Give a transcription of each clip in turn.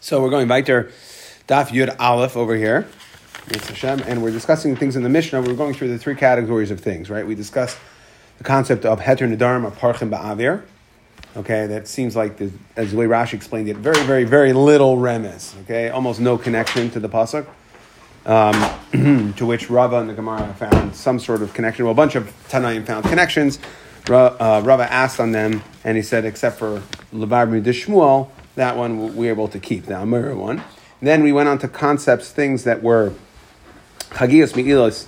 So we're going back weiter, Daf Yud Aleph over here, Hashem, and we're discussing things in the Mishnah. We're going through the three categories of things, right? We discussed the concept of Heter Nadarim or Parchim Ba'avir. Okay, that seems like, the, as the way Rashi explained it, very, very, very little remes. Okay, almost no connection to the pasuk. Um, to which Rava and the Gemara found some sort of connection. Well, a bunch of Tanaim found connections. Uh, Rava asked on them, and he said, except for Levar Shmuel, that one we were able to keep, the Amira one. Then we went on to concepts, things that were Chagios Mi'ilos,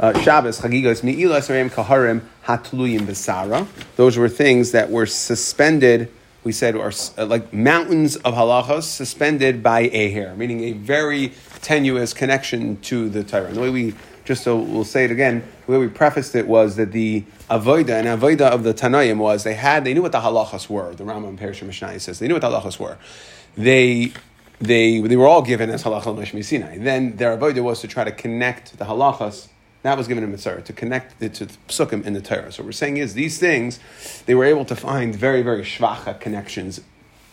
uh, Shabbos, Chagios Mi'ilos, Reim Kaharim, Hatluyim Besara. Those were things that were suspended, we said, are uh, like mountains of halachos suspended by a hair, meaning a very tenuous connection to the Torah. And the way we just so we'll say it again, the way we prefaced it was that the avoida and avoida of the Tanaim was they had they knew what the halachas were. The Rambam Perishim Mishnah says they knew what the halachas were. They they they were all given as halacha l'mishmi Sinai. Then their avoida was to try to connect the halachas. That was given in Mitzvah to connect it to the psukim in the Torah. So what we're saying is these things they were able to find very very shvacha connections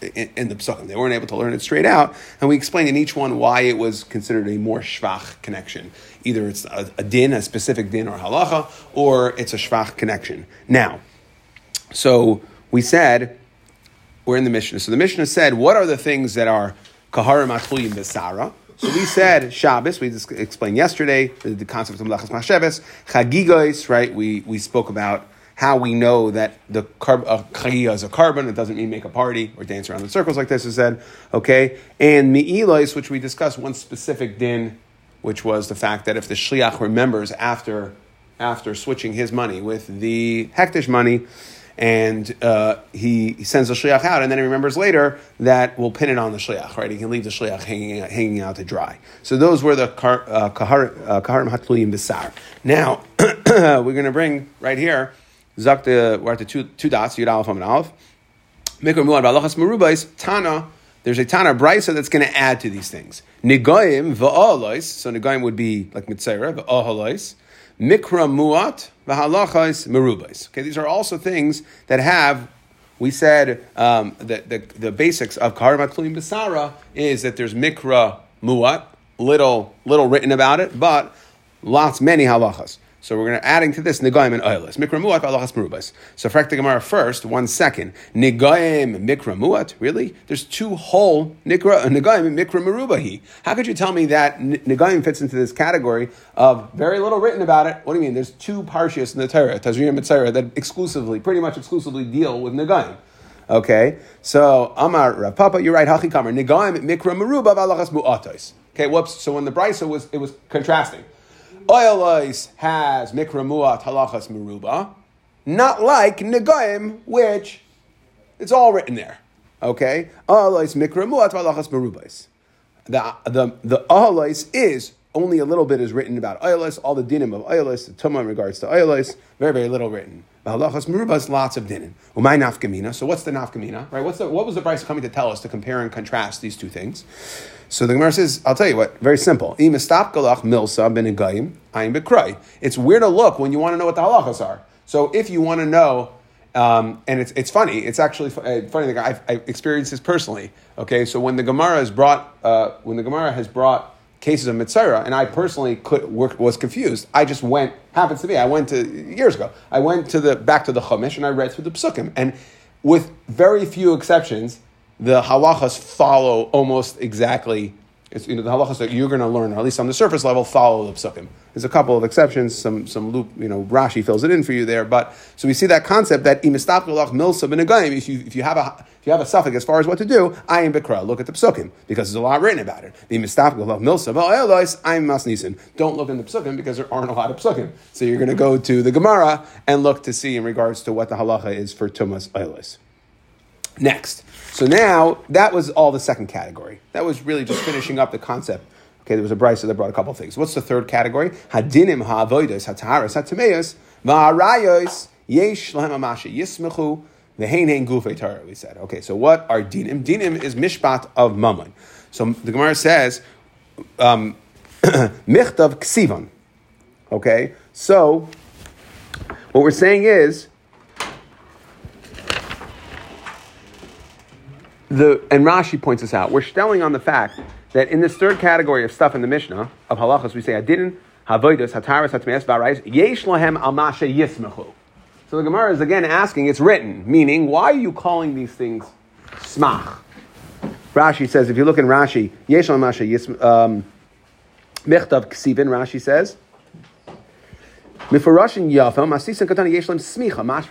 in, in, the psukim. They weren't able to learn it straight out, and we explained in each one why it was considered a more shvach connection. Either it's a, a din, a specific din or halacha, or it's a shvach connection. Now, so we said we're in the Mishnah. So the Mishnah said, what are the things that are kaharim atluyim besara? So we said Shabbos. We just explained yesterday the, the concept of melachas machsheves, chagigos. Right? We we spoke about how we know that the carb, is a korban, it doesn't mean make a party or dance around in circles like this is said, okay? And mi'ilois, which we discussed one specific din, which was the fact that if the shliach remembers after, after switching his money with the hektish money, and uh, he, he, sends the shliach out, and then he remembers later that we'll pin it on the shliach, right? He can leave the shliach hanging, hanging out to dry. So those were the uh, kaharim uh, hatluyim. Now we're going to bring right here Zakta, we're at the two, two dots, Yud Aleph and Aleph. Mikra Muad Balachas Merubais, Tana, there's a Tana Brisa that's going to add to these things. Nigoyim v'a'alois, so Nigoyim would be like Mitzera, v'a'alois. Mikra Muat v'halachais Merubais. Okay, these are also things that have we said um, that the, the basics of Karim Kluim Basara is that there's Mikra Muat, little, little written about it, but lots, many halachas. So we're going to adding to this Nigaim and Oilis. Mikra Muat Alachas Merubas. So Frekta Gemara first, one second. Nigaim Mikra Muat? Really? There's two whole uh, Nigaim Mikra Merubahi. How could you tell me that Nigaim fits into this category of very little written about it? What do you mean? There's two Parshias in the Torah, Mitzayra, that exclusively, pretty much exclusively deal with Nigaim. Okay, so Amar Rav Papa, you're right. Hachi Kamer Nigaim Mikra Meruba Alachas Muatos. Okay, whoops. So when the Brisa was, it was contrasting. Oilois has mikra muat halachas meruba, not like negaim, which it's all written there. Okay, oilois mikra muat halachas merubais. The the the oilois is only a little bit is written about oilos, all the dinim of oilos, the tumah in regards to oilos, very very little written. Halachas merubas, lots of dinim. Umay nafkamina. So what's the nafkamina? Right? What's the what was the price coming to tell us to compare and contrast these two things? So the Gemara says, I'll tell you what, very simple. It's weird to look when you want to know what the halachas are. So if you want to know, um, and it's, it's funny, it's actually uh, funny, I've, I've, experienced this personally. Okay, so when the Gemara has brought, uh, when the Gemara has brought cases of Mitzvah, and I personally could, was confused. I just went, happens to me, I went to, years ago, I went to the, back to the Chumash and I read through the Psukim. And with very few exceptions, the halachas follow almost exactly. It's, you know, the halachas that you're going to learn, or at least on the surface level, follow the psukim. There's a couple of exceptions. Some some loop, you know, Rashi fills it in for you there. But so we see that concept that. If you if you have a if you have a suffix as far as what to do, I am bekra. Look at the psukim because there's a lot written about it. The milsa I'm masnisin. Don't look in the psukim because there aren't a lot of psukim. So you're going to go to the Gemara and look to see in regards to what the halacha is for tumas elois. Next. So now that was all the second category. That was really just finishing up the concept. Okay, there was a brisa that brought a couple of things. What's the third category? Hadinim ha'avoidos hataharas hatameos va'arayos yesh lahem amasha yismechu ve'hein hein gufei Torah. We said. Okay, so what are dinim? Dinim is mishpat of mammon. So the Gemara says um, ksivan. Okay, so what we're saying is the and Rashi points this out. We're stelling on the fact that in this third category of stuff in the Mishnah of halachas, we say adin havodas hataras hatmeas barais yesh lahem al yismechu. So the Gemara is again asking, it's written, meaning why are you calling these things smach? Rashi says, if you look in Rashi, yesh lahem masha yismechu. Um, Mechtav Ksivin, Rashi says. Mifarashim Yafa, Masisan Katana Yeshlam Smicha, Mash.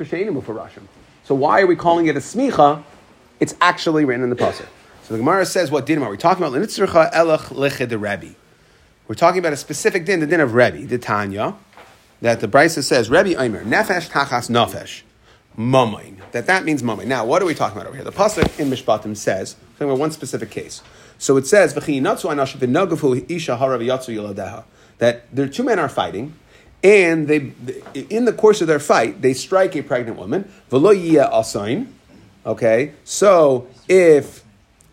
So why are we calling it a smicha? It's actually written in the pasuk. So the Gemara says, what din are we talking about? Lenitzricha elach leched Rebbe. We're talking about a specific din, the din of Rebbe, the Tanya, that the Brisa says, Rebbe Eimer, nefesh tachas nefesh, mamain. That that means mamain. Now, what are we talking about over here? The pasuk in Mishpatim says, talking about one specific case. So it says, that there two men are fighting, and they, in the course of their fight, they strike a pregnant woman. Okay, so if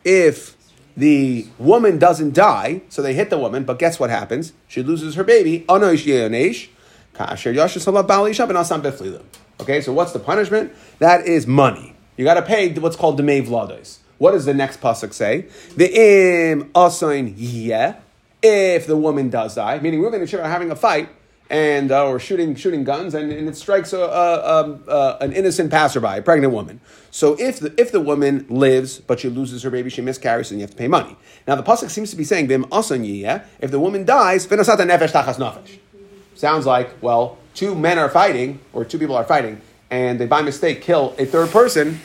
if the woman doesn't die, so they hit the woman, but guess what happens? She loses her baby. Oh, uh, okay, so what's the punishment? That is money. You got to pay what's called demei vlados. What does the next pasuk say? The im asain yeah. If the woman does die, meaning we're going to are having a fight and uh, or shooting shooting guns, and, and it strikes a, a, a, an innocent passerby, a pregnant woman. So if the if the woman lives but she loses her baby, she miscarries, and you have to pay money. Now the pasuk seems to be saying asan If the woman dies, nefesh tachas nefesh. Sounds like well, two men are fighting or two people are fighting, and they by mistake kill a third person.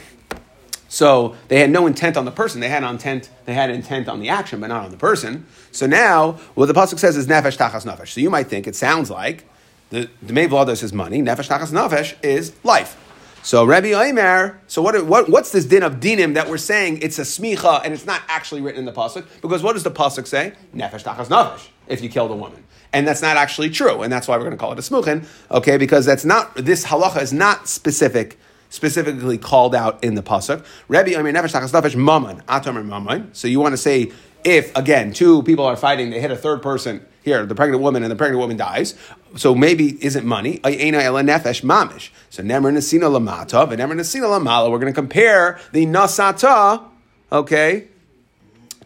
So they had no intent on the person. They had intent. They had intent on the action, but not on the person. So now, what the pasuk says is nefesh tachas nefesh. So you might think it sounds like the the vlados is money. Nefesh tachas nefesh is life. So Rabbi Omer, so what, what, what's this din of dinim that we're saying it's a smicha and it's not actually written in the pasuk? Because what does the pasuk say? Nefesh tachas nefesh. If you kill a woman, and that's not actually true, and that's why we're going to call it a smuchin. Okay, because that's not this halacha is not specific specifically called out in the pasuk. Rebbe Tachas Nefesh Mammon Atomer. So you want to say if again two people are fighting, they hit a third person here, the pregnant woman, and the pregnant woman dies. So maybe isn't money? So nemer nesina lamata, but nemer nesina lamala. We're going to compare the nasata, okay,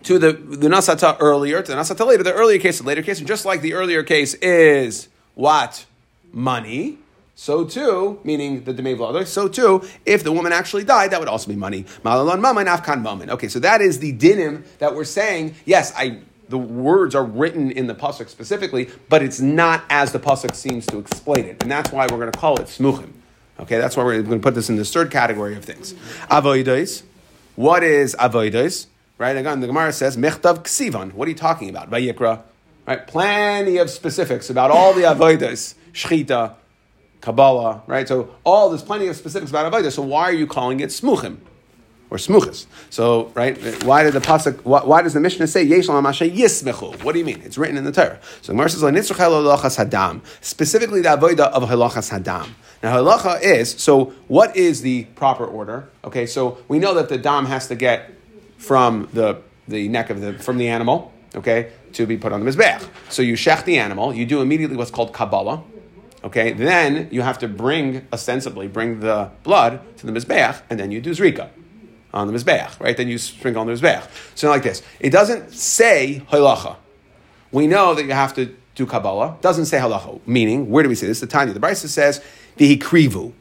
to the the nasata earlier to the nasata later. The earlier case, the later case, and just like the earlier case is what money. So too, meaning the Demei Vlada, so too, if the woman actually died, that would also be money. Malalon Maman, Afkan Maman. Okay, so that is the dinim that we're saying, yes, I the words are written in the pasuk specifically, but it's not as the pasuk seems to explain it, and that's why we're going to call it smuchim. Okay, that's why we're going to put this in this third category of things. Avoidos. What is avoidos? Right again, the Gemara says mechtav ksivan. What are you talking about? Vayikra. Right, plenty of specifics about all the avoidos, shchita, Kabbalah, right? So all there's plenty of specifics about Avodah. So why are you calling it smuchim or smuchas? So right, why did the pasuk? Why, why, does the Mishnah say yesh yismechu? What do you mean? It's written in the Torah. So Gemara says hadam, specifically the Avodah of halachas hadam. Now halacha is so. What is the proper order? Okay, so we know that the dam has to get from the the neck of the from the animal. Okay, to be put on the mizbeach. So you shech the animal. You do immediately what's called kabbalah Okay, then you have to bring, ostensibly, bring the blood to the Mizbeach, and then you do Zrika on the Mizbeach, right? Then you sprinkle on the Mizbeach. So like this. It doesn't say halacha. We know that you have to do Kabbalah. Doesn't say halacha. Meaning, where do we see this? The Tanya. The Brisa says, vihikrivu.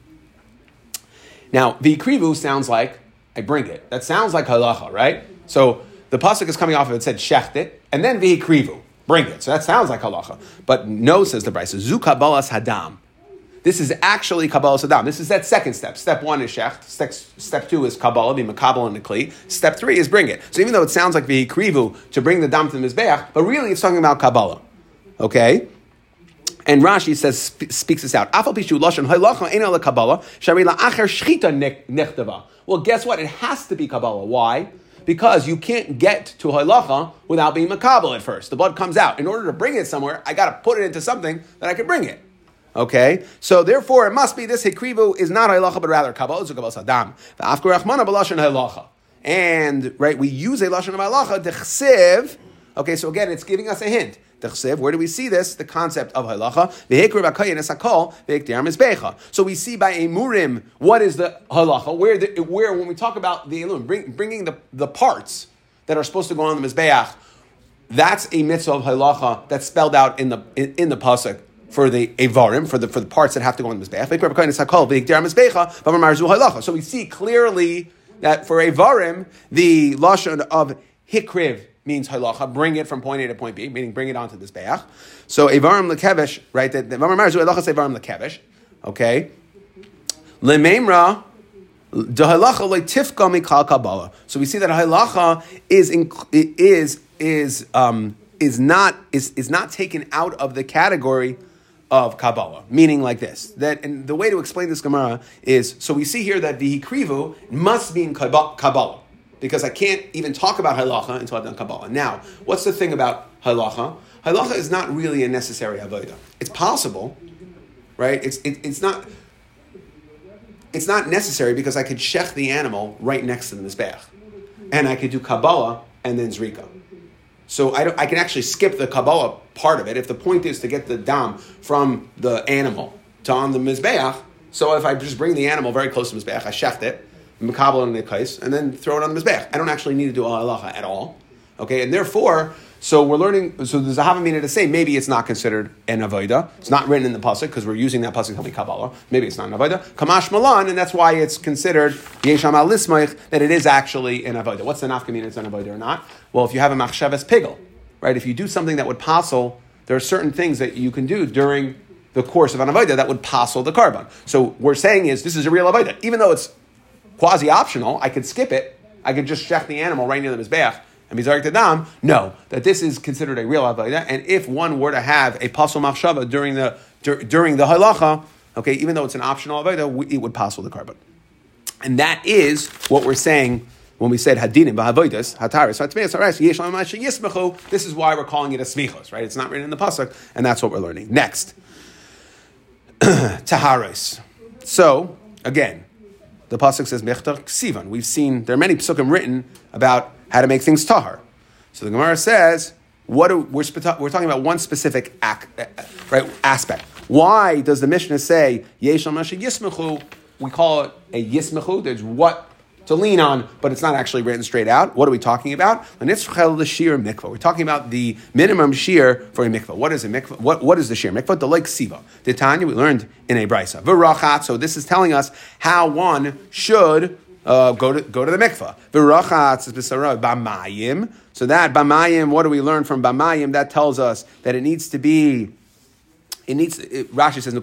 Now, vihikrivu sounds like, I bring it. That sounds like halacha, right? So the pasuk is coming off of it said shecht it, and then vihikrivu bring it. So that sounds like halacha. But no, says the Brisa, zu kabbalas hadam. This is actually kabbalas hadam. This is that second step. Step one is shecht. Step, step two is kabbalah, be makabal and kli. Step three is bring it. So even though it sounds like vihikrivu to bring the dam to the mizbeach, but really it's talking about kabbalah. Okay? And Rashi says speaks this out. Well, guess what? It has to be Kabbalah. Why? Because you can't get to halacha without being makabel at first. The blood comes out. In order to bring it somewhere, I got to put it into something that I can bring it. Okay, so therefore it must be this hikrivu is not halacha but rather kabbalah. Kabbalah sadam. halacha. And right, we use a lashon of halacha dechsev. Okay, so again, it's giving us a hint. Where do we see this? The concept of halacha. So we see by emurim what is the halacha. Where, the, where when we talk about the elum, bring, bringing the, the parts that are supposed to go on the mizbeach, that's a mitzvah of halacha that's spelled out in the in, in the pasuk for the avarim, for the for the parts that have to go on the mizbeach. So we see clearly that for avarim, the lashon of hikriv means halacha, bring it from point A to point B, meaning bring it onto this beach. So avarim lekevish, right? That the marzu halacha avarim lekevish. Okay, lememra. So we see that halacha is is is um, is not is, is not taken out of the category of Kabbalah, meaning like this. That and the way to explain this Gemara is so we see here that the krivu must mean Kabbalah because I can't even talk about halacha until I've done Kabbalah. Now, what's the thing about halacha? Halacha is not really a necessary avodah. It's possible, right? It's it, it's not. It's not necessary because I could shech the animal right next to the mizbeach, and I could do Kabbalah and then zrika. So I, don't I can actually skip the Kabbalah part of it if the point is to get the dam from the animal to on the Mizbeach. So if I just bring the animal very close to Mizbeach, I shecht it, Makabal in the kais, and then throw it on the Mizbeach. I don't actually need to do halacha at all. Okay, and therefore, so we're learning. So the Zahava meaning to say maybe it's not considered an avoda. It's not written in the pasuk because we're using that pasuk to help me Kabbalah. Maybe it's not an avoda. Kamash malan, and that's why it's considered yesham alismaich that it is actually an avoda. What's the nafkamina? It's an avoda or not? Well, if you have a machshavas pigel, right? If you do something that would passel, there are certain things that you can do during the course of an avoda that would passel the korban. So we're saying is this is a real avoda, even though it's quasi optional. I could skip it. I could just check the animal right near the mizbeach and Mizarik Tadam, no, that this is considered a real Avodah. And if one were to have a pasul Machshava during the, dur- during the Halacha, okay, even though it's an optional Avodah, it would pasul the korban. And that is what we're saying when we said hadinim b'havodas hataris yismechu. This is why we're calling it a smichos, right? It's not written in the pasuk, and that's what we're learning. Next, taharis. So again, the pasuk says mechtar ksivan. We've seen there are many psukim written about how to make things tahar. So the Gemara says, what we're, we're talking about one specific act, right, aspect. Why does the Mishnah say yesh yismechu? We call it a yismechu. There's what to lean on, but it's not actually written straight out. What are we talking about? the shear mikvah. We're talking about the minimum shear for a mikvah. What is a mikvah? What, what is the shear mikvah? The like siva. The Tanya we learned in a brisa. V'rachat. So this is telling us how one should uh, go to go to the mikvah. So that b'mayim, what do we learn from b'mayim? That tells us that it needs to be. It needs. It, Rashi says.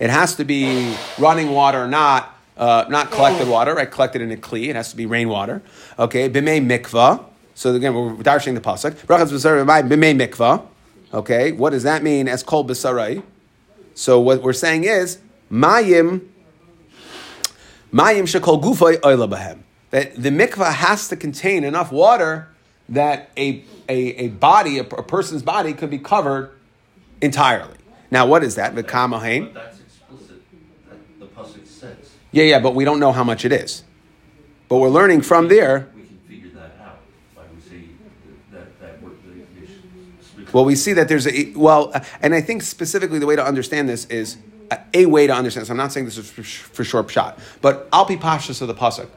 It has to be running water, not. Uh, not collected water, right? Collected in a kli. It has to be rainwater. Okay, b'mei mikvah. So again, we're darshing the pasuk. Brachas b'mei mikvah. Okay, what does that mean? As kol b'sarai. So what we're saying is Mayim, Mayim shekol gufay oila. That the mikvah has to contain enough water that a, a, a body, a, a person's body, could be covered entirely. Now, what is that? That's explicit. That the pasuk says. Yeah, yeah, but we don't know how much it is. But we're learning from there. We can figure that out. Like we see that that, that well, we see that there's a well, uh, and I think specifically the way to understand this is uh, a way to understand this. I'm not saying this is for, for short shot, but Alpi Pashas of the Pasuk,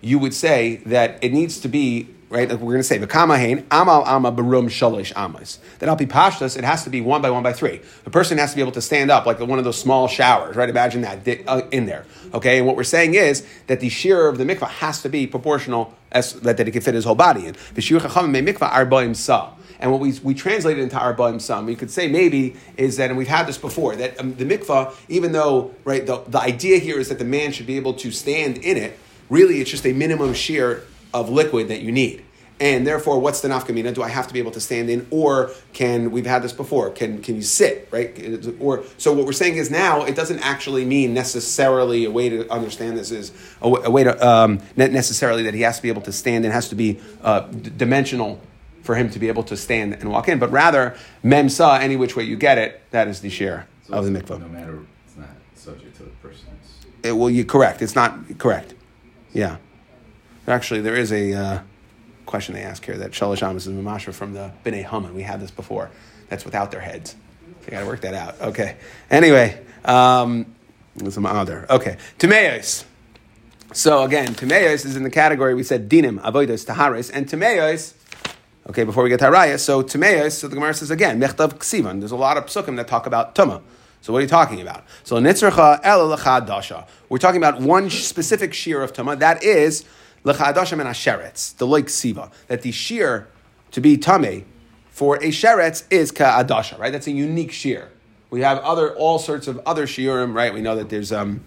you would say that it needs to be right? Like we're going to say v'kamahain amal ama barum shalish amas. That alpi pashtas, it has to be one by one by three. The person has to be able to stand up like one of those small showers, right? Imagine that uh, in there, okay? And what we're saying is that the shear of the mikvah has to be proportional as that, that it can fit his whole body in. Mikvah arbaim sa. And what we, we translated into Arba'im Sam, we could say maybe is that, and we've had this before, that um, the mikvah, even though, right, the, the idea here is that the man should be able to stand in it, really it's just a minimum shear of liquid that you need. And therefore, what's the nafkamina? Do I have to be able to stand in, or can we've had this before? Can can you sit right? Or so what we're saying is now it doesn't actually mean necessarily a way to understand this is a, a way to um, necessarily that he has to be able to stand and has to be uh, d- dimensional for him to be able to stand and walk in, but rather memsa any which way you get it, that is the share so of the mikvah. No matter, it's not subject to the person's. It, well, you correct. It's not correct. Yeah, actually, there is a. Uh, question they ask here that Shalosh Amos is Mamasha from the B'nai Haman. We had this before. That's without their heads. You got to work that out. Okay. Anyway, um, some other. Okay. Timeos. So again, Timeos is in the category we said Dinim, Avodas, Taharis, and Timeos. Okay, before we get to Haraya, so Timeos, so the Gemara says again, Mechtav Ksivan. There's a lot of psukim that talk about Tuma. So what are you talking about? So Nitzracha El Dasha. We're talking about one specific shear of Tuma, that is Lechadasha and Asheretz, the like Siva. That the shear to be Tame for a Sheretz is Ka'adasha, right? That's a unique shear. We have other all sorts of other shiurim, right? We know that there's um,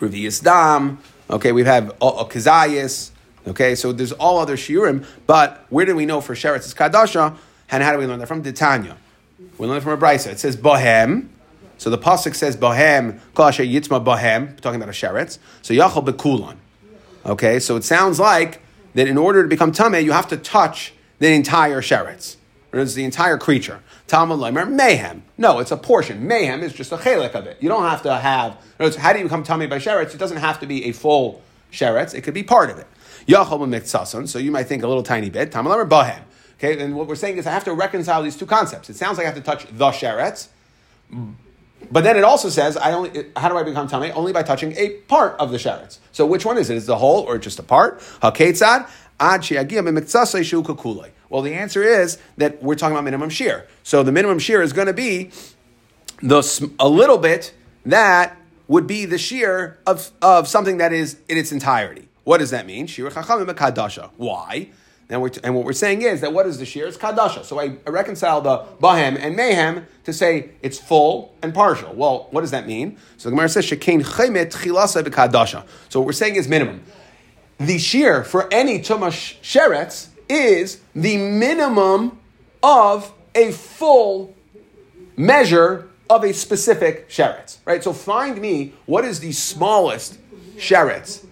Revius Dam, okay, we have Kazayas, okay, so there's all other shiurim, but where do we know for Sheretz is Kadasha? And how do we learn that from? Titania? We learn it from a brisa. It says Bohem. So the pasuk says Bohem, Kasha Yitzma Bohem, talking about a Sheretz. So Yachal Bekulan. Okay, so it sounds like that in order to become Tameh, you have to touch the entire Sheretz. It's the entire creature. Talmud Leimer, mayhem. No, it's a portion. Mayhem is just a chelik of it. You don't have to have. Words, how do you become tummy by sheretz? It doesn't have to be a full sheretz. It could be part of it. So you might think a little tiny bit. Talmud Leimer bahem. Okay, and what we're saying is I have to reconcile these two concepts. It sounds like I have to touch the sheretz, but then it also says I only. How do I become tummy? Only by touching a part of the sheretz. So which one is it? Is it the whole or just a part? Haketzad ad well, the answer is that we're talking about minimum shear. So the minimum shear is going to be the a little bit that would be the shear of, of something that is in its entirety. What does that mean? Shir chachamim kadasha. Why? And, and, what we're saying is that what is the shear? It's kadasha. So I, I reconcile the bahem and mayhem to say it's full and partial. Well, what does that mean? So the Gemara says shekain chemet chilasa b'kadasha. So what we're saying is minimum. The shear for any tumash sheretz is the minimum of a full measure of a specific sheretz, right? So find me what is the smallest sheretz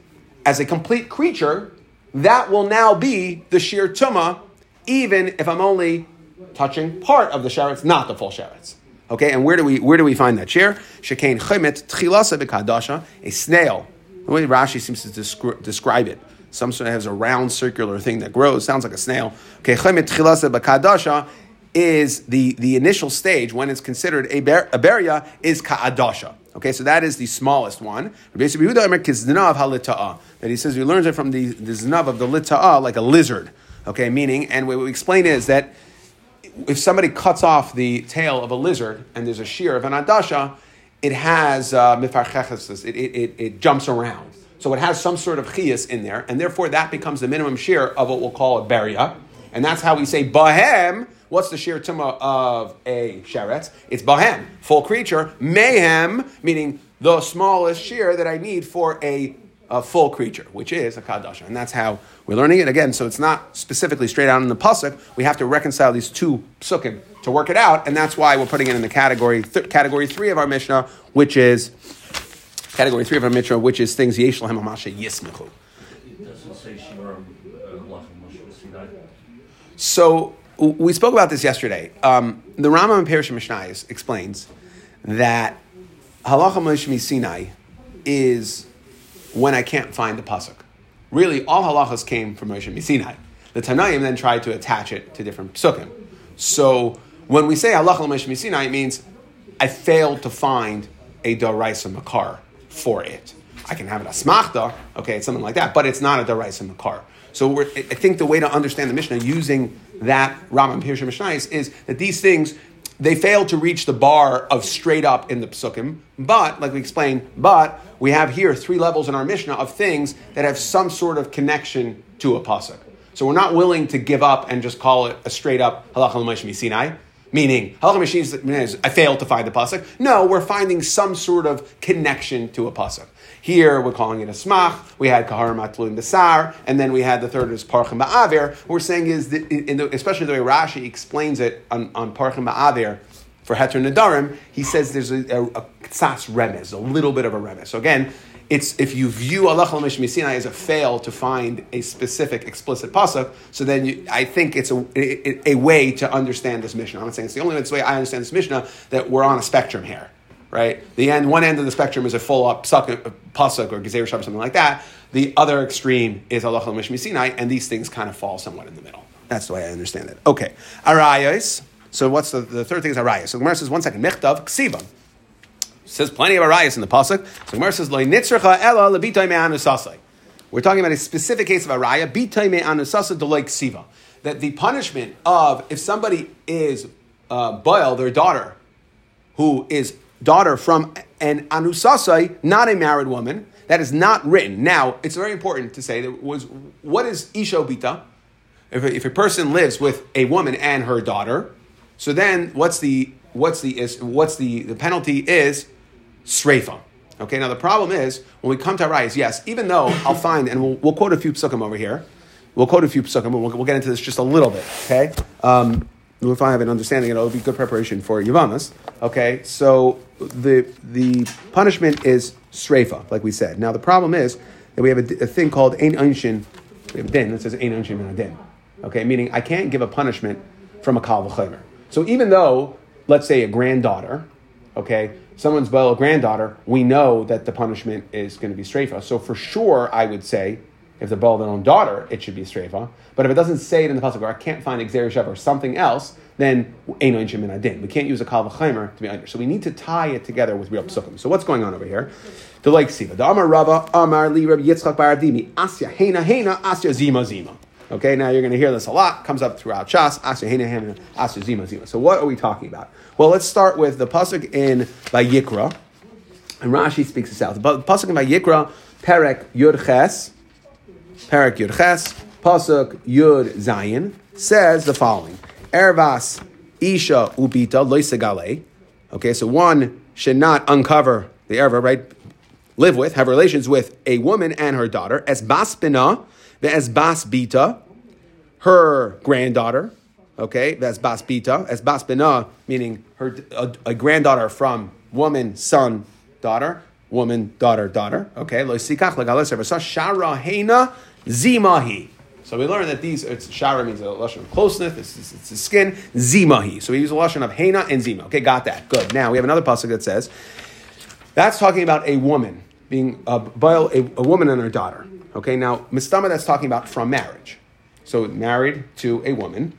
as a complete creature. That will now be the sheer tuma, even if I'm only touching part of the sheretz, not the full sheretz. Okay, and where do we where do we find that shear? Shekain chemet tchilasa b'kadasha, a snail. The way Rashi seems to descri- describe it some sort of has a round circular thing that grows, sounds like a snail. Okay, chemet chilasa bakadasha is the, the initial stage when it's considered a, ber, a beria is ka'adasha. Okay, so that is the smallest one. That he says he learns it from the, the znav of the lita'a, like a lizard. Okay, meaning, and what we explain is that if somebody cuts off the tail of a lizard and there's a shear of an adasha, it has uh, it, it, it, it jumps around. So it has some sort of chias in there, and therefore that becomes the minimum shear of what we'll call a beria. And that's how we say bahem. What's the sheer tuma of a sheretz? It's bahem, full creature. Mayhem, meaning the smallest shear that I need for a, a full creature, which is a kadasha. And that's how we're learning it again. So it's not specifically straight out in the pasuk. We have to reconcile these two psukim to work it out, and that's why we're putting it in the category th- category three of our mishnah, which is category three of our Mishnah, which is things yesh lahem amasha yismichu. So we spoke about this yesterday. Um, the Rambam in Perish Mishnayos explains that halacha Moshe Sinai is when I can't find the pasuk. Really, all halachas came from Moshe Sinai. The Tanaim then tried to attach it to different psukim. So when we say halacha Moshe Sinai, it means I failed to find a daraisa makar for it. I can have an asmachta, okay, it's something like that, but it's not a deraisa makar. So I think the way to understand the Mishnah using that Rambam Pirsha Mishnah is that these things they fail to reach the bar of straight up in the psukim, but like we explained, but we have here three levels in our Mishnah of things that have some sort of connection to a pasuk. So we're not willing to give up and just call it a straight up halacha l'moshe Sinai. Meaning, halacha machines, I failed to find the pasuk. No, we're finding some sort of connection to a pasuk. Here, we're calling it a smach. We had kahar matlun besar, and then we had the third is parchim ba'avir. What we're saying is, that the, especially the way Rashi explains it on, on parchim ba'avir, for heter nadarim, he says there's a, a, a tzas remez, a little bit of a remez. So again, it's if you view Allah Sinai as a fail to find a specific explicit pasuk, so then you, I think it's a, a, a, way to understand this Mishnah. I'm not saying it's the only way I understand this Mishnah that we're on a spectrum here. Right? The end, one end of the spectrum is a full up pasuk or gezer shav or something like that. The other extreme is Allah Mishmi Sinai, and these things kind of fall somewhat in the middle. That's the way I understand it. Okay, arayos. So what's the, the third thing is arayos. So Gemara says one second, michtav ksiva. Says plenty of arayos in the pasuk. So Gemara says lo nitzracha ela lebitay me'anusasai. We're talking about a specific case of araya bitay me'anusasa deloy ksiva. That the punishment of if somebody is uh, boil their daughter, who is daughter from an anusasai, not a married woman. That is not written. Now, it's very important to say that was what is isho bita? If a, if a person lives with a woman and her daughter, so then what's the what's the is what's the the penalty is sreifa. Okay. Now the problem is when we come to Arayas, yes, even though I'll find and we'll, we'll quote a few psukim over here. We'll quote a few psukim. We'll, we'll get into this just a little bit. Okay. Um, if I have an understanding, it'll be good preparation for Yavamas. Okay, so the the punishment is sreifa, like we said. Now the problem is that we have a, a thing called ein unshin. We din that says ein unshin min din. Okay, meaning I can't give a punishment from a kal v'chaymer. So even though, let's say, a granddaughter, okay, someone's well granddaughter, we know that the punishment is going to be streifa. So for sure, I would say if they're their own daughter, it should be streifa. But if it doesn't say it in the pasuk, or I can't find exer or something else, then. We can't use a kal v'chaimer to be under. So we need to tie it together with real psukim. So what's going on over here? The like siva. The Amar Rava Amar Li Rabbi Yitzchak Bar Avdimi Asya Hena Hena Asya Zima Zima. Okay, now you're going to hear this a lot. Comes up throughout Shas. Asya Hena Hena Asya Zima Zima. So what are we talking about? Well, let's start with the pasuk in Vayikra, and Rashi speaks this out. The pasuk in Vayikra, Perek Yud Ches. Parak Yud Ches, Pasuk Yud Zayin, says the following. Ervas Isha Ubita Loisegale. Okay, so one should not uncover the erva, right? Live with, have relations with a woman and her daughter, as Baspina, the as Basbita, her granddaughter, okay, as Basbita, as Baspina, meaning her a, a granddaughter from woman, son, daughter, woman, daughter, daughter. Okay, loisikach legales shara heina Zimahi. So we learn that these, it's, shara means a lashon of closeness, it's, it's, it's the skin, zimahi. So we use a lashon of hena and zima. Okay, got that. Good. Now we have another pasuk that says, that's talking about a woman being a, a, a woman and her daughter. Okay, now mistama that's talking about from marriage. So married to a woman,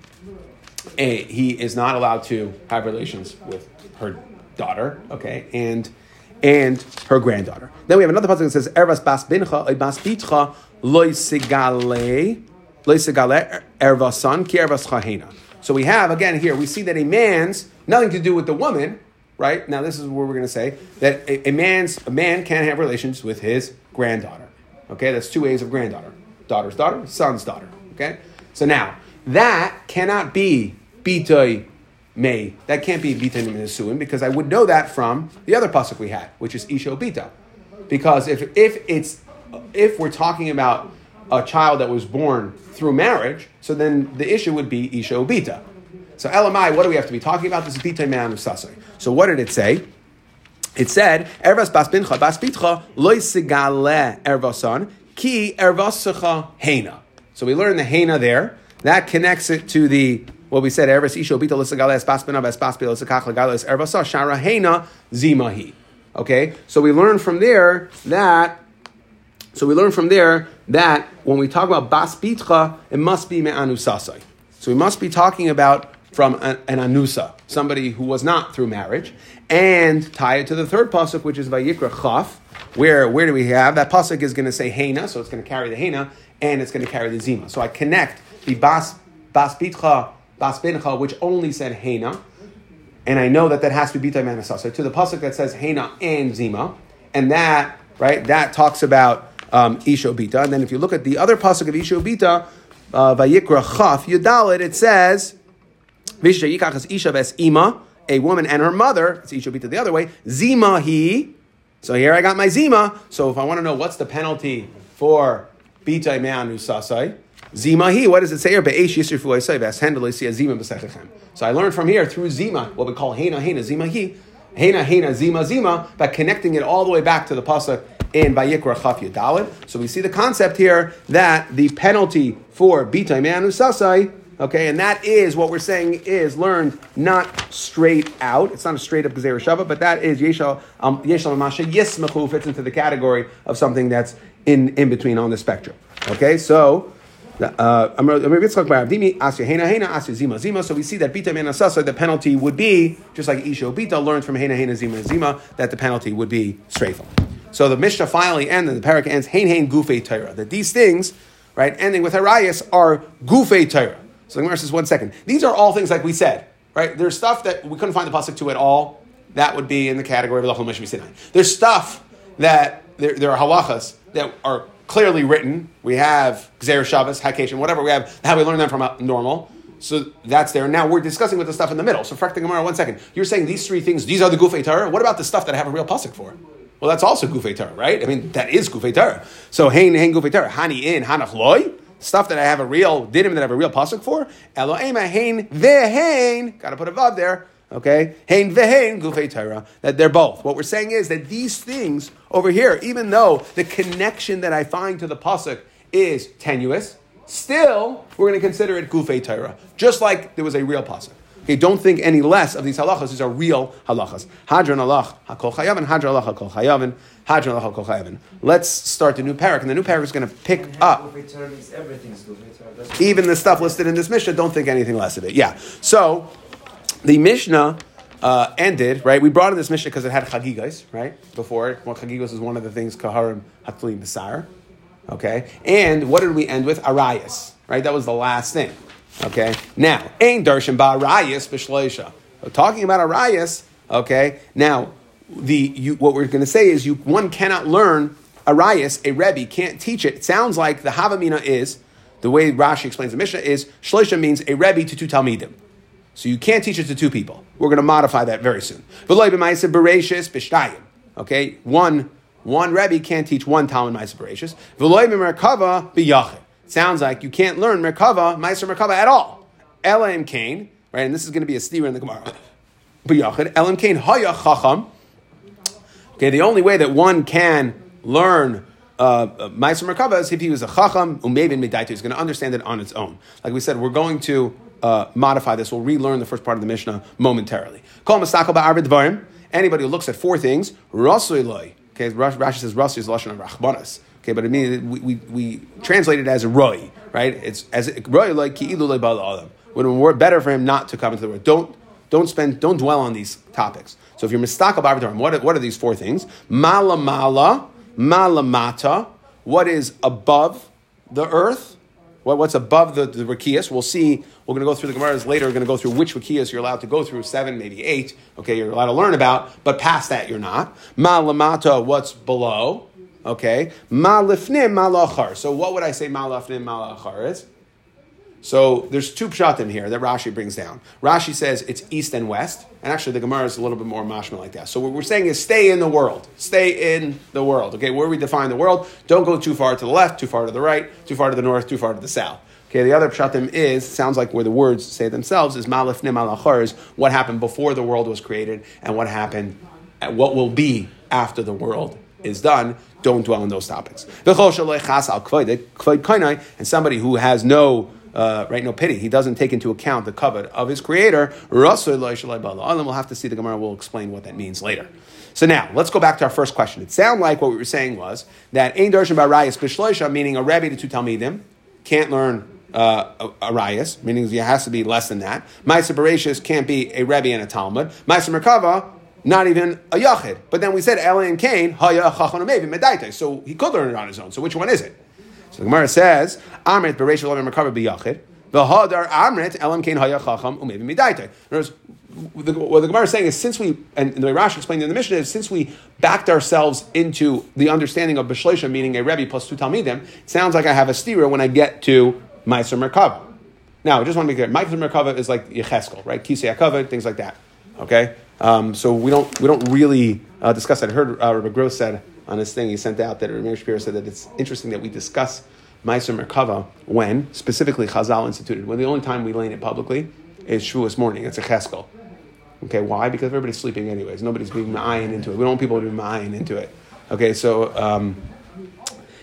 a, he is not allowed to have relations with her daughter. Okay, and and her granddaughter. Then we have another pasuk that says, "Ervas bas bincha, bas bitcha loisigale, loisigale So we have, again, here, we see that a man's nothing to do with the woman, right? Now, this is where we're going to say that a, a, man's, a man can't have relations with his granddaughter. Okay, that's two ways of granddaughter daughter's daughter, son's daughter. Okay, so now that cannot be bitoy may. That can't be bitoy nesuin because I would know that from the other pasuk we had, which is isho bita. Because if if it's if we're talking about a child that was born through marriage, so then the issue would be Isha Ubita. So LMI, what do we have to be talking about? This is Bita Man of Sasai. So what did it say? It said, Ervas bas bincha bas bitcha loy ervasan ki ervasacha hena. So we learn the hena there. That connects it to the what we said, Ervas isho bita lisagale es bas bina bas bas bila lisakach legale ervasa shara hena zimahi. Okay, so we learn from there that so we learn from there that when we talk about bas bitcha, it must be me'anusasai. So we must be talking about from an, an, anusa, somebody who was not through marriage, and tie it to the third pasuk, which is vayikra chaf. Where where do we have that pasuk is going to say hena, so it's going to carry the hena, and it's going to carry the zima. So I connect the bas bas bitcha bas bincha, which only said hena, and I know that that has to be bitay to the pasuk that says hena and zima, and that right that talks about um, Ishobita. And then if you look at the other pasuk of Ishobita, uh, Vayikra Chaf Yudalit, it says, Visha Yikachas Isha Ves Ima, a woman and her mother, it's Ishobita the other way, Zima he. So here I got my Zima. So if I want to know what's the penalty for Bita Me'anu Sasai, Zima he, what does it say here? Zima So I learned from here through Zima, what we call Hena Hena Zima he, Hena Hena Zima Zima, by connecting it all the way back to the pasuk in Vayikra Chaf Yadalid. So we see the concept here that the penalty for Bita Manu Sasai, Okay, and that is what we're saying is learned not straight out. It's not a straight up Gezer Shava, but that is Yeshal um, Yeshal Masha Yismachu fits into the category of something that's in, in between on the spectrum. Okay, so uh, so we see that bita menasasa, the penalty would be just like isho bita learned from hena hena zima zima that the penalty would be strafel. So the Mishnah finally ends, and the parak ends hein hein gufe Torah. That these things, right, ending with harayas are gufe Torah. So the Gemara says, one second. These are all things like we said, right? There's stuff that we couldn't find the pasuk to at all. That would be in the category of the Mishnah Sinai. There's stuff that there, there are halachas that are clearly written. We have Gzer Shabbos, Hakation, whatever we have, how we learn them from normal. So that's there. Now we're discussing with the stuff in the middle. So Frak the Gemara, one second. You're saying these three things, these are the Gufei Torah. What about the stuff that I have a real pasuk for? Well, that's also Gufei Torah, right? I mean, that is Gufei Torah. So Hein Hein Gufei Torah. Hani in Hanach Loy stuff that I have a real dinim that I have a real pasuk for. Eloema hein vehein. Got to put a vav there. Okay, hein vehein gufei Torah. That they're both. What we're saying is that these things over here, even though the connection that I find to the pasuk is tenuous, still we're going to consider it gufei Torah, just like there was a real pasuk. Okay, don't think any less of these halachas. These are real halachas. Hadran alach hakol chayavin, hadran alach hakol chayavin, hadran alach hakol chayavin. Let's start the new parak, and the new parak is going to pick up even the stuff listed in this Mishnah. Don't think anything less of it. Yeah. So the Mishnah. Uh, ended right. We brought in this Mishnah because it had chagigas right before it. Well, chagigas is one of the things kaharim hatlim besar. Okay, and what did we end with? Arias, right? That was the last thing. Okay, now, ain darshan ba arayas b'shleisha. Talking about arayas, okay, now, the, you, what we're going to say is you, one cannot learn arayas, a Rebbe can't teach it. It sounds like the Havamina is, the way Rashi explains the Mishnah is, shleisha means a Rebbe to two Talmidim. So you can't teach it to two people. We're going to modify that very soon. Okay, one one Rebbe can't teach one Talmud Ma'aser Bereshis. Sounds like you can't learn Merkava, Meiser Merkava at all. Elam Kain, right? And this is going to be a steer in the Gemara. B'yachid, Elam Kain Haya Chacham. Okay, the only way that one can learn uh, Meiser Merkava is if he was a Chacham, Umevin Medaita, he's going to understand it on its own. Like we said, we're going to uh, modify this. We'll relearn the first part of the Mishnah momentarily. Call Masakal Ba'arvid Dvarim. Anybody who looks at four things, Rasuloi. Okay, Rashi says Rasul is Lashon of Rachmanas. Okay, but I mean, we, we, we translate it as a right? It's as roy like ki'ilu adam. Would have better for him not to come into the world. Don't don't spend don't dwell on these topics. So if you're mistakal b'arvitarim, what what are these four things? Mala mala, mala mata. What is above the earth? What, what's above the, the Rakias? We'll see. We're going to go through the Gemaras later. We're going to go through which Rakias you're allowed to go through, seven, maybe eight. Okay, you're allowed to learn about, but past that you're not. Malamata, what's below? Okay, ma lifnim malachar. So what would I say ma lifnim malachar is? So there's two pshatim here that Rashi brings down. Rashi says it's east and west, and actually the Gemara is a little bit more mashma like that. So what we're saying is stay in the world, stay in the world. Okay, where we define the world, don't go too far to the left, too far to the right, too far to the north, too far to the south. Okay, the other pshatim is sounds like where the words say themselves is malifnim malachar is what happened before the world was created and what happened, and what will be after the world is done, don't dwell on those topics. And somebody who has no uh, right, no pity. He doesn't take into account the covet of his creator. We'll have to see the Gemara will explain what that means later. So now let's go back to our first question. It sounded like what we were saying was that Ein Darshan Barayas Bishloisha, meaning a Rebbe to two Talmidim, can't learn uh, a, rayas, meaning it has to be less than that. Ma'aser Bereshis can't be a Rebbe and a Talmud. Ma'aser Merkava not even a yachid. But then we said Eli and Cain, haya. So he could learn it on his own. So which one is it? So the Gemara says, Amrit bereish lo merkava biyachid. V'hadar amrit elam kain haya chacham umevi medaite. What the Gemara is saying is, since we, and the way Rashi explained in the Mishnah is, since we backed ourselves into the understanding of Bishleisha, meaning a Rebbe plus two Talmidim, it sounds like I have a stira when I get to Meiser Merkava. Now, I just want to be clear, Meiser Merkava is like Yecheskel, right? Kisei Akava, things like that. Okay? Um, so we don't we don't really uh, discuss that. I heard uh, Rabbi Gross said on his thing he sent out that Rabbi Shapiro said that it's interesting that we discuss Meiser Merkava when specifically Chazal instituted. When the only time we lay it publicly is Shavuos morning. It's Yecheskel. Okay, why? Because everybody's sleeping anyways. Nobody's being ma'ayin into it. We don't want people to be ma'ayin into it. Okay, so um,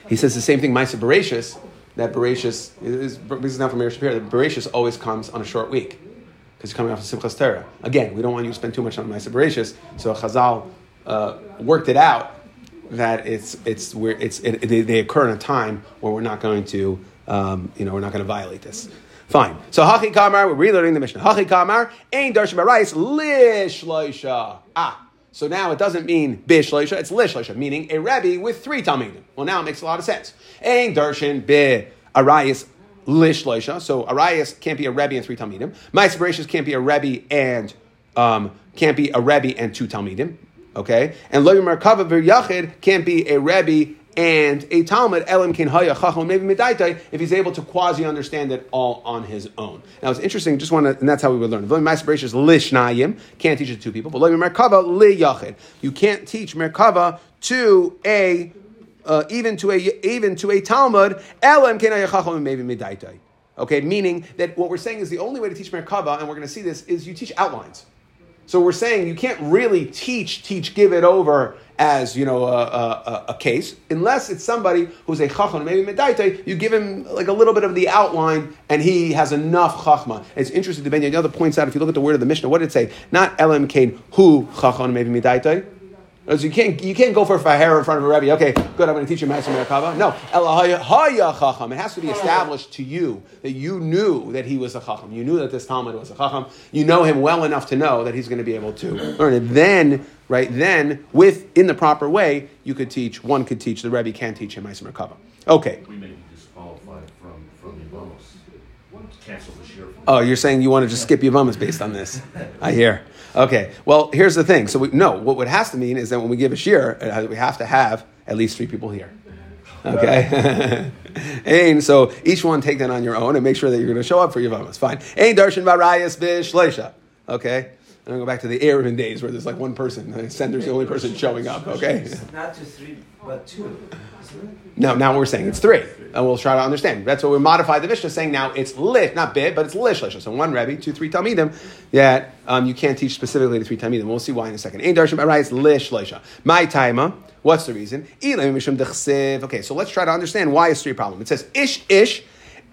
he says the same thing. Meiser Bereshis that Bereshis is this is not from Meir Shapiro. That Bereshis always comes on a short week because you're coming off of Simchas Torah. Again, we don't want you to spend too much on Ma'aser Bereshis, so Chazal uh, worked it out that it's it's where it's it, they, they occur in a time where we're not going to um, you know we're not going to violate this. Fine. So Hachi Kamar, we're relearning the Mishnah. Hachi Kamar, Ein Darshan Barais, Lish Loisha. Ah. So now it doesn't mean Bish Loisha, it's Lish Loisha, meaning a Rebbe with three Talmidim. Well, now it makes a lot of sense. Ein Darshan Be Arayis Lish Loisha. So Arayis can't be a Rebbe and three Talmidim. My can't be a Rebbe and um, can't be a Rebbe and two Talmidim. Okay? And Lo Merkava Yachid can't be a Rebbe and a Talmud, Elim Kin Haya Chacham, maybe Medaitai, if he's able to quasi understand it all on his own. Now it's interesting, just want to, and that's how we would learn. Ma'aser Lishnayim, can't teach it to two people, but Merkava Li Yachid. You can't teach Merkava to a uh, even to a even to a Talmud, Chacham, maybe Medaitai. Okay, meaning that what we're saying is the only way to teach Merkava, and we're going to see this, is you teach outlines. So we're saying you can't really teach, teach, give it over as you know a, a, a case, unless it's somebody who's a chacham, maybe medaite, you give him like a little bit of the outline, and he has enough chachma. It's interesting to Ben Another points out if you look at the word of the Mishnah, what did it say? Not elam kain who chacham, maybe medaite. So you can't you can't go for a hair in front of a rebbe. Okay, good. I'm going to teach you Ma'aser Merkava. No, Chacham. It has to be established to you that you knew that he was a Chacham. You knew that this Talmud was a Chacham. You know him well enough to know that he's going to be able to learn it. Then, right then, with in the proper way, you could teach. One could teach. The rebbe can teach him Ma'aser Merkava. Okay. We may be disqualified from. Cancel the shiur. Oh, you're saying you want to just skip Yavamas based on this? I hear. Okay, well, here's the thing. So, we, no, what it has to mean is that when we give a shiur, uh, we have to have at least three people here. Okay? and so each one take that on your own and make sure that you're going to show up for your It's Fine. Ain darshan varayas bishleisha. Okay? Going to go back to the Eruvin days where there's like one person. The sender's the only person showing up. Okay? Not just three, but two. No, now we're saying it's three. And we'll try to understand. That's what we modify the Mishnah, saying now it's lit, not bit, but it's lish, lish. So one Rebbe, two, three Talmidim, that um, you can't teach specifically to three Talmidim. We'll see why in a second. Ein Darshim Arai lish, lisha. My taima, what's the reason? Okay, so let's try to understand why it's three problem. It says ish, ish,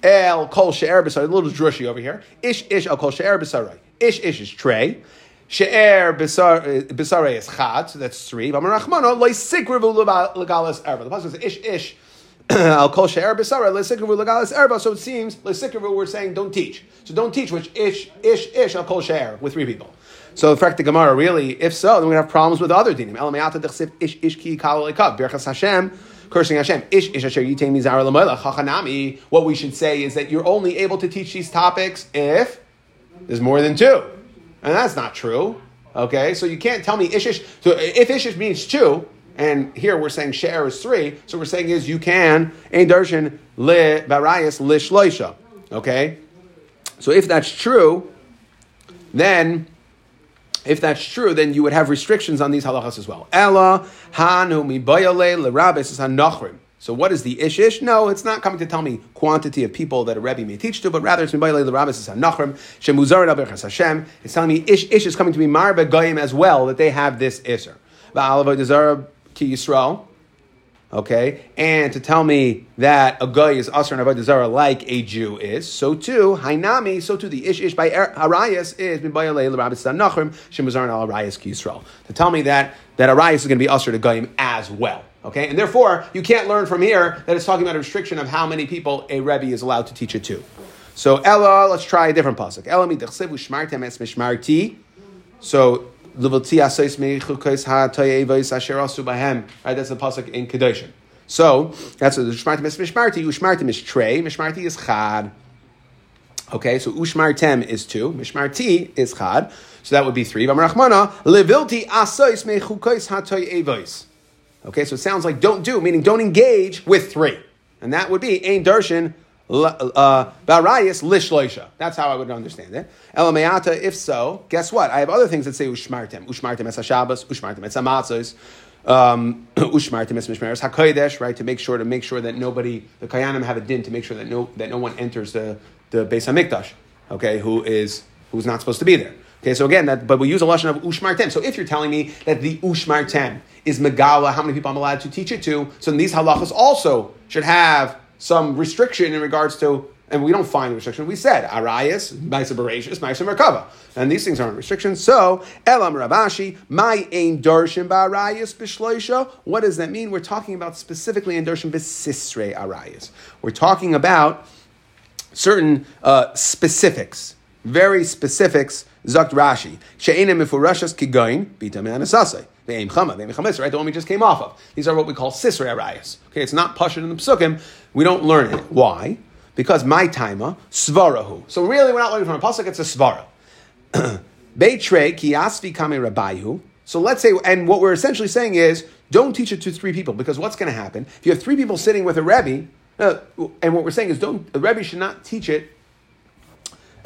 el kol she'er b'sarai. A little drushy over here. Ish, ish, el kol she'er b'sarai. Ish, ish is tray. She'er b'sarei is chad, so that's three. V'amarachmano loisikrivu legalis erba. The pasuk says ish ish al kol she'er b'sarei loisikrivu legalis erba. So it seems loisikrivu we're saying don't teach. So don't teach which ish ish ish I'll call she'er with three people. So the fact the Gemara really, if so, then we're going to have problems with other dinim. Elamayata dechsiv ish ish ki kal lekav birchas Hashem cursing Hashem. Ish ish asher yitain mizar lamayla chachanami. What we should say is that you're only able to teach these topics if there's more than two. And that's not true. Okay, so you can't tell me ishish. So if ishish means two, and here we're saying share is three, so we're saying is you can ein darshan le barayas le shloisha. Okay, so if that's true, then if that's true, then you would have restrictions on these halachas as well. Ella hanu mi bayale le rabbis hanachrim. So what is the ish ish? No, it's not coming to tell me quantity of people that a Rebbe may teach to, but rather it's. It's telling me ish ish is coming to be Marbe Goyim as well, that they have this. Va'alavoy Ki Yisrael. Okay, and to tell me that a guy is asr and avodah zarah like a Jew is, so too hainami, so too the ish ish by Arias is bin bayalei l'rabbis nachrim shemuzar al Arias ki Yisrael. To tell me that that Arias is going to be asr to goyim as well. Okay, and therefore you can't learn from here that it's talking about a restriction of how many people a rebbe is allowed to teach it to. So Ella, let's try a different pasuk. Ella mi dechsevu shmartem es mishmarti. So Levati asais meichukais ha toyevois asher asu bahem. Right, that's the pasuk in Kedoshim. So that's the shmartem es mishmarti. Ushmartem is trey. Mishmarti is chad. Okay, so ushmartem is two. Mishmarti is chad. So that would be three. V'amarachmana levilti asais meichukais ha toyevois. Okay, so it sounds like don't do, meaning don't engage with three. And that would be Ein Darshan uh, Barayas Lishloisha. That's how I would understand it. Elameata, if so, guess what? I have other things that say Ushmartem. Ushmartem es Hashabbos, Ushmartem es Hamatzos, um, Ushmartem es Mishmeres HaKodesh, right? To make sure, to make sure that nobody, the Kayanim have a din to make sure that no, that no one enters the, the Beis HaMikdash, okay, who is, who's not supposed to be there. Okay, so again, that, but we use a lesson of ushmartem. So if you're telling me that the ushmartem is megala, how many people I'm allowed to teach it to, so these halachas also should have some restriction in regards to, and we don't find restriction. We said arayas, ma'isa bereshis, ma'isa merkava, and these things aren't restrictions. So elam Ravashi, my ain darshan ba'arayas b'shloisha. What does that mean? We're talking about specifically in darshan b'sisrei arayas. We're talking about certain uh, specifics, very specifics. Zakt Rashi, she'enem mifurashas kigain bita me'anasasei. Ve'em chama, ve'em chametz, right? The one we just came off of. These are what we call sisrei arayas. Okay, it's not pashut in the psukim. We don't learn it. Why? Because my taima svarahu. So really, we're not learning from a pasuk. It's a svara. Beitre kiasvi kame rabayu. So let's say, and what we're essentially saying is, don't teach it to three people because what's going to happen if you have three people sitting with a rebbe, uh, and what we're saying is, don't the rebbe should not teach it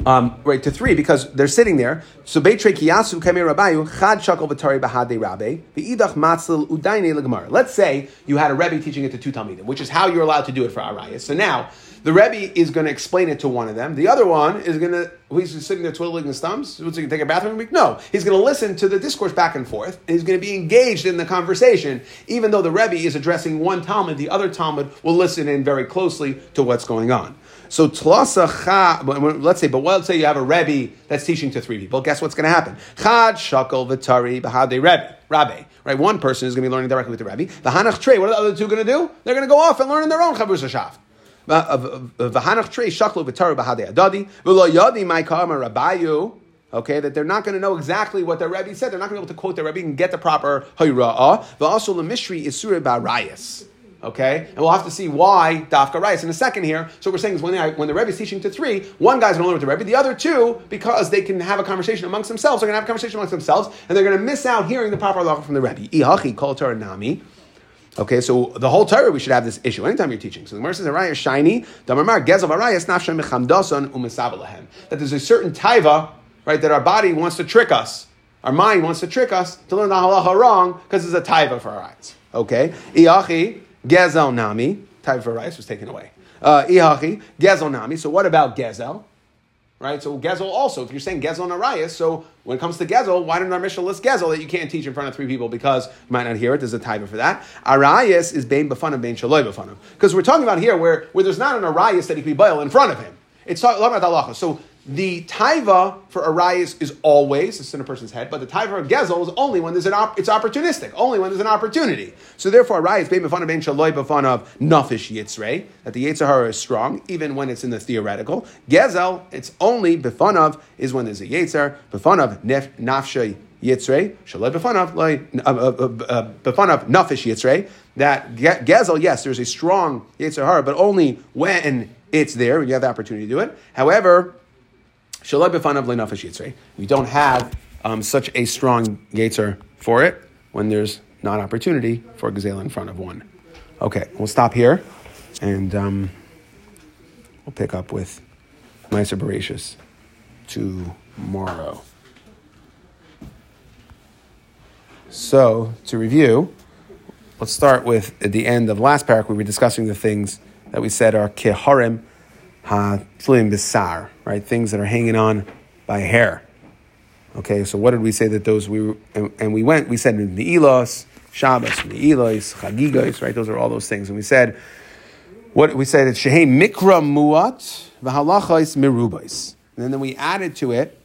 um, right to three because they're sitting there. So beitre kiyasu kamei rabayu chad shakol v'tari bahade rabbe v'idach matzil udaine legemara. Let's say you had a rebbe teaching it to two talmidim, which is how you're allowed to do it for arayas. So now the rebbe is going to explain it to one of them. The other one is going to he's sitting there twiddling his thumbs. What's he going to take a bathroom break? No, he's going to listen to the discourse back and forth, and he's going to be engaged in the conversation. Even though the rebbe is addressing one talmud, the other talmud will listen in very closely to what's going on. So tlasa cha, let's say, but let's say you have a rebbe that's teaching to three people. Guess what's going to happen? Chad shakal v'tari b'hade rebbe, rabbe. Right, one person is going to be learning directly with the rebbe. The hanach trey. What are the other two going to do? They're going to go off and learn in their own chavus hashav. Uh, v'hanach trey shaklu v'tari b'hade adadi v'lo yadi my kama rabayu. Okay, that they're not going to know exactly what their Rebbe said. They're not going to be able to quote their Rebbe and get the proper hayra'ah. But also the mystery is surah barayas. Okay, and we'll have to see why dafka rice in a second here. So what we're saying is when, they, when the Rebbe is teaching to three, one guy's going to learn with the Rebbe, the other two, because they can have a conversation amongst themselves, they're going to have a conversation amongst themselves, and they're going to miss out hearing the proper halacha from the Rebbe. Ihachi kol nami. Okay, so the whole Torah we should have this issue anytime you're teaching. So the Gemara says, "Arayah shiny damar gezel arayas nafshem mechamdason umisavalahem." That there's a certain taiva, right, that our body wants to trick us, our mind wants to trick us to learn the halacha wrong because it's a taiva for our eyes. Okay, iachi gezel nami taiva for eyes was taken away. Uh, iachi gezel nami. So what about gezel? Right, so Gezel also, if you're saying Gezel and Arias, so when it comes to Gezel, why didn't our Mishnah list Gezel that you can't teach in front of three people because you might not hear it? There's a type for that. Arias is Bain Bafanim, Bain Shaloi Bafanim. Because we're talking about here where, where there's not an Arias that he can be Bail in front of him. It's talking about halacha. So the taiva for Arias is always it's in a person's head, but the taiva of Gezel is only when there's an op- it's opportunistic, only when there's an opportunity. So therefore, Arias being befan of ben shaloi befan of nafish yitzrei that the yitzhara is strong even when it's in the theoretical. Gezel it's only befan of is when there's a yitzer befan of nef nafshay yitzrei shaloi befan of like befan of uh, nafish yitzrei that ge- Gezel yes there's a strong yitzhara but only when it's there when you have the opportunity to do it. However. We don't have um, such a strong yetzer for it when there's not opportunity for gezel in front of one. Okay, we'll stop here, and um, we'll pick up with Meiser Bereshis tomorrow. So, to review, let's start with at the end of last paragraph. We were discussing the things that we said are keharim ha-tluim bisar, right? Things that are hanging on by hair. Okay, so what did we say that those we and, and we went? We said Ne'ilos, Shabbos, Ne'ilos, Chagigos, right? Those are all those things. And we said what we said it's Shehem Mikra Muat v'halachais Merubais. And then we added to it,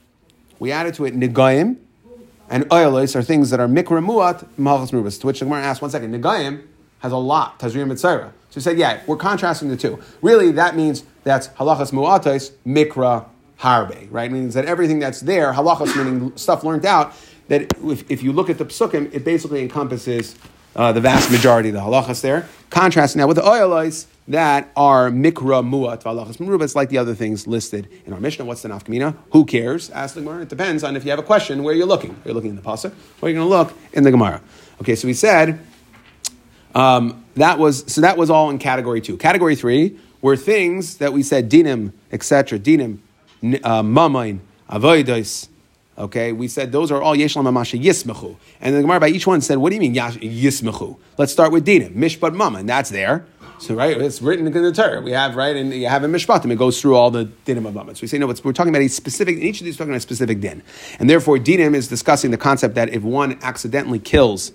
we added to it Negayim and Oilos are things that are Mikra Muat Mahalachas Merubais. To which the Gemara asked one second, Negayim has a lot, Tazriya Mitzayra. So he said, yeah, we're contrasting the two. Really, that means that's halachas mu'atais mikra harbe, right? It means that everything that's there, halachas meaning stuff learned out, that if, if you look at the psukim, it basically encompasses uh, the vast majority of the halachas there. Contrasting now with the oilos that are mikra muat halachas merubas, like the other things listed in our Mishnah. What's the nafkamina? Who cares? Ask the Gemara. It depends on if you have a question where you're looking. You're looking in the pasuk, or you're going to look in the Gemara. Okay, so we said um, that was so that was all in category two. Category three were things that we said dinim, etc. Dinim, uh, mamain, avoidos. Okay, we said those are all yeshlam amasha yismechu. And the Gemara by each one said, what do you mean yismechu? Let's start with dinim, mishpat mama, and that's there. So right, it's written in the Torah. We have right, and you have in Mishpatim. It goes through all the dinim of mammon. So we say no, but we're talking about a specific. Each of these, talking about a specific din, and therefore dinim is discussing the concept that if one accidentally kills,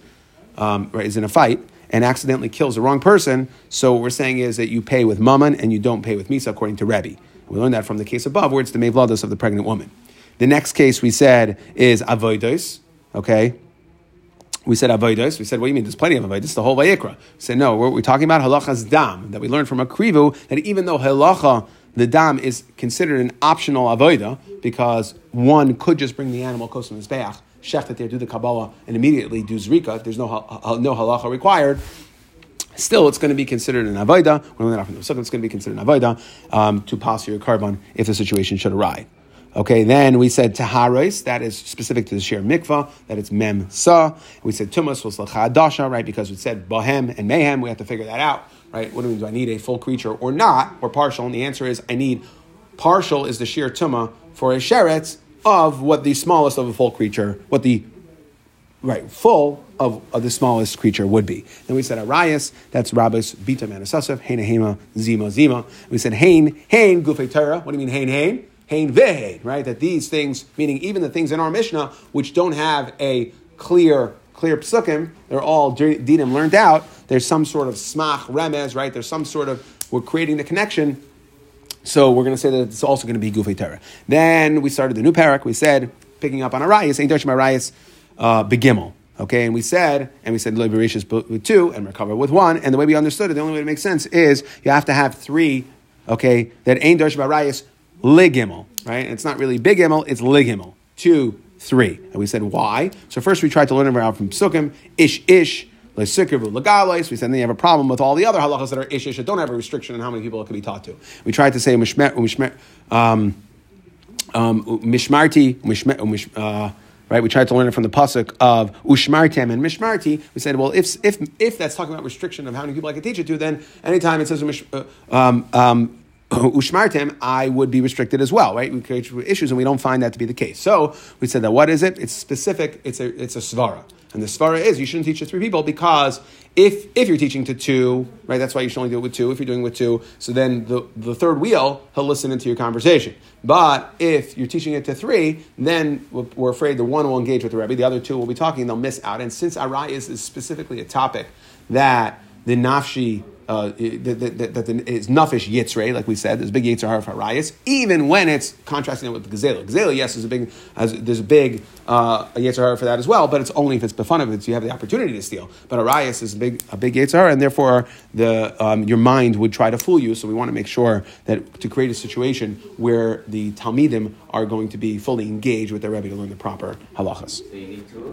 um, right, is in a fight, and accidentally kills the wrong person, so what we're saying is that you pay with mammon and you don't pay with misa according to Rebbe. We learned that from the case above, where it's the mevlados of the pregnant woman. The next case we said is avodos. Okay, we said avodos. We said, what do you mean? There's plenty of avodos. The whole vayikra. We said no. We're, we're talking about halachas dam that we learned from a krivu that even though halacha the dam is considered an optional avoida because one could just bring the animal close to the mizbeach, shecht it there, do the kabbalah, and immediately do zrika. There's no no halacha required. Still, it's going to be considered an avoida. We're not from the It's going to be considered an avoida um, to pass your korban if the situation should arise. Okay, then we said taharis, that is specific to the shiur mikvah, that it's mem sa. We said tumas was lachadasha, right? Because we said bohem and mayhem, we have to figure that out, right? What do we do? I need a full creature or not, or partial? And the answer is I need partial is the shiur tuma for a sheretz of what the smallest of a full creature, what the right full of, of the smallest creature would be. Then we said arayas, that's rabbis bita manasasef, hena hema, zima zima. We said hain, hain gufei Torah. What do you mean hain hain? Hain vehain, right? That these things, meaning even the things in our Mishnah, which don't have a clear, clear psukim, they're all dinim learned out. There's some sort of smach remez, right? There's some sort of, we're creating the connection. So we're going to say that it's also going to be gufei Torah. Then we started the new parak. We said, picking up on arayas, ain't darshim arayas, uh, begimel. Okay, and we said, and we said liberatious with two and recover with one. And the way we understood it, the only way to make sense is you have to have three. Okay, that ain't darshim arayas ligimel, right? And it's not really big gimel, it's ligimel. Two, three. And we said why. So first we tried to learn about from Psukim, ish ish, we said then you have a problem with all the other halachas that are ish that don't have a restriction on how many people it can be taught to. We tried to say mishmer, mishmer, um, um, mishmarti, mishmer, uh, right? We tried to learn it from the pasuk of ushmartem and mishmarti. We said, well, if if if that's talking about restriction of how many people I can teach it to, then anytime it says uh, um, um, ushmartem, I would be restricted as well, right? We create issues, and we don't find that to be the case. So we said that what is it? It's specific. It's a it's a svara, and the svara is you shouldn't teach to three people because if if you're teaching to two, right? That's why you should only do it with two. If you're doing it with two, so then the the third wheel he'll listen into your conversation. But if you're teaching it to three, then we're afraid the one will engage with the rebbe, the other two will be talking, they'll miss out. And since arayas is specifically a topic that the nafshi uh, that, that, that is nafish yitzre, like we said, there's a big yitzhar for harayas, even when it's contrasting it with the gazela. Gazela, yes, is a big, has, there's a big uh, yitzhar for that as well, but it's only if it's befun of it, so you have the opportunity to steal. But harayas is a big, a big yitzhar, and therefore the, um, your mind would try to fool you, so we want to make sure that to create a situation where the Talmidim are going to be fully engaged with their Rebbe to learn the proper halachas.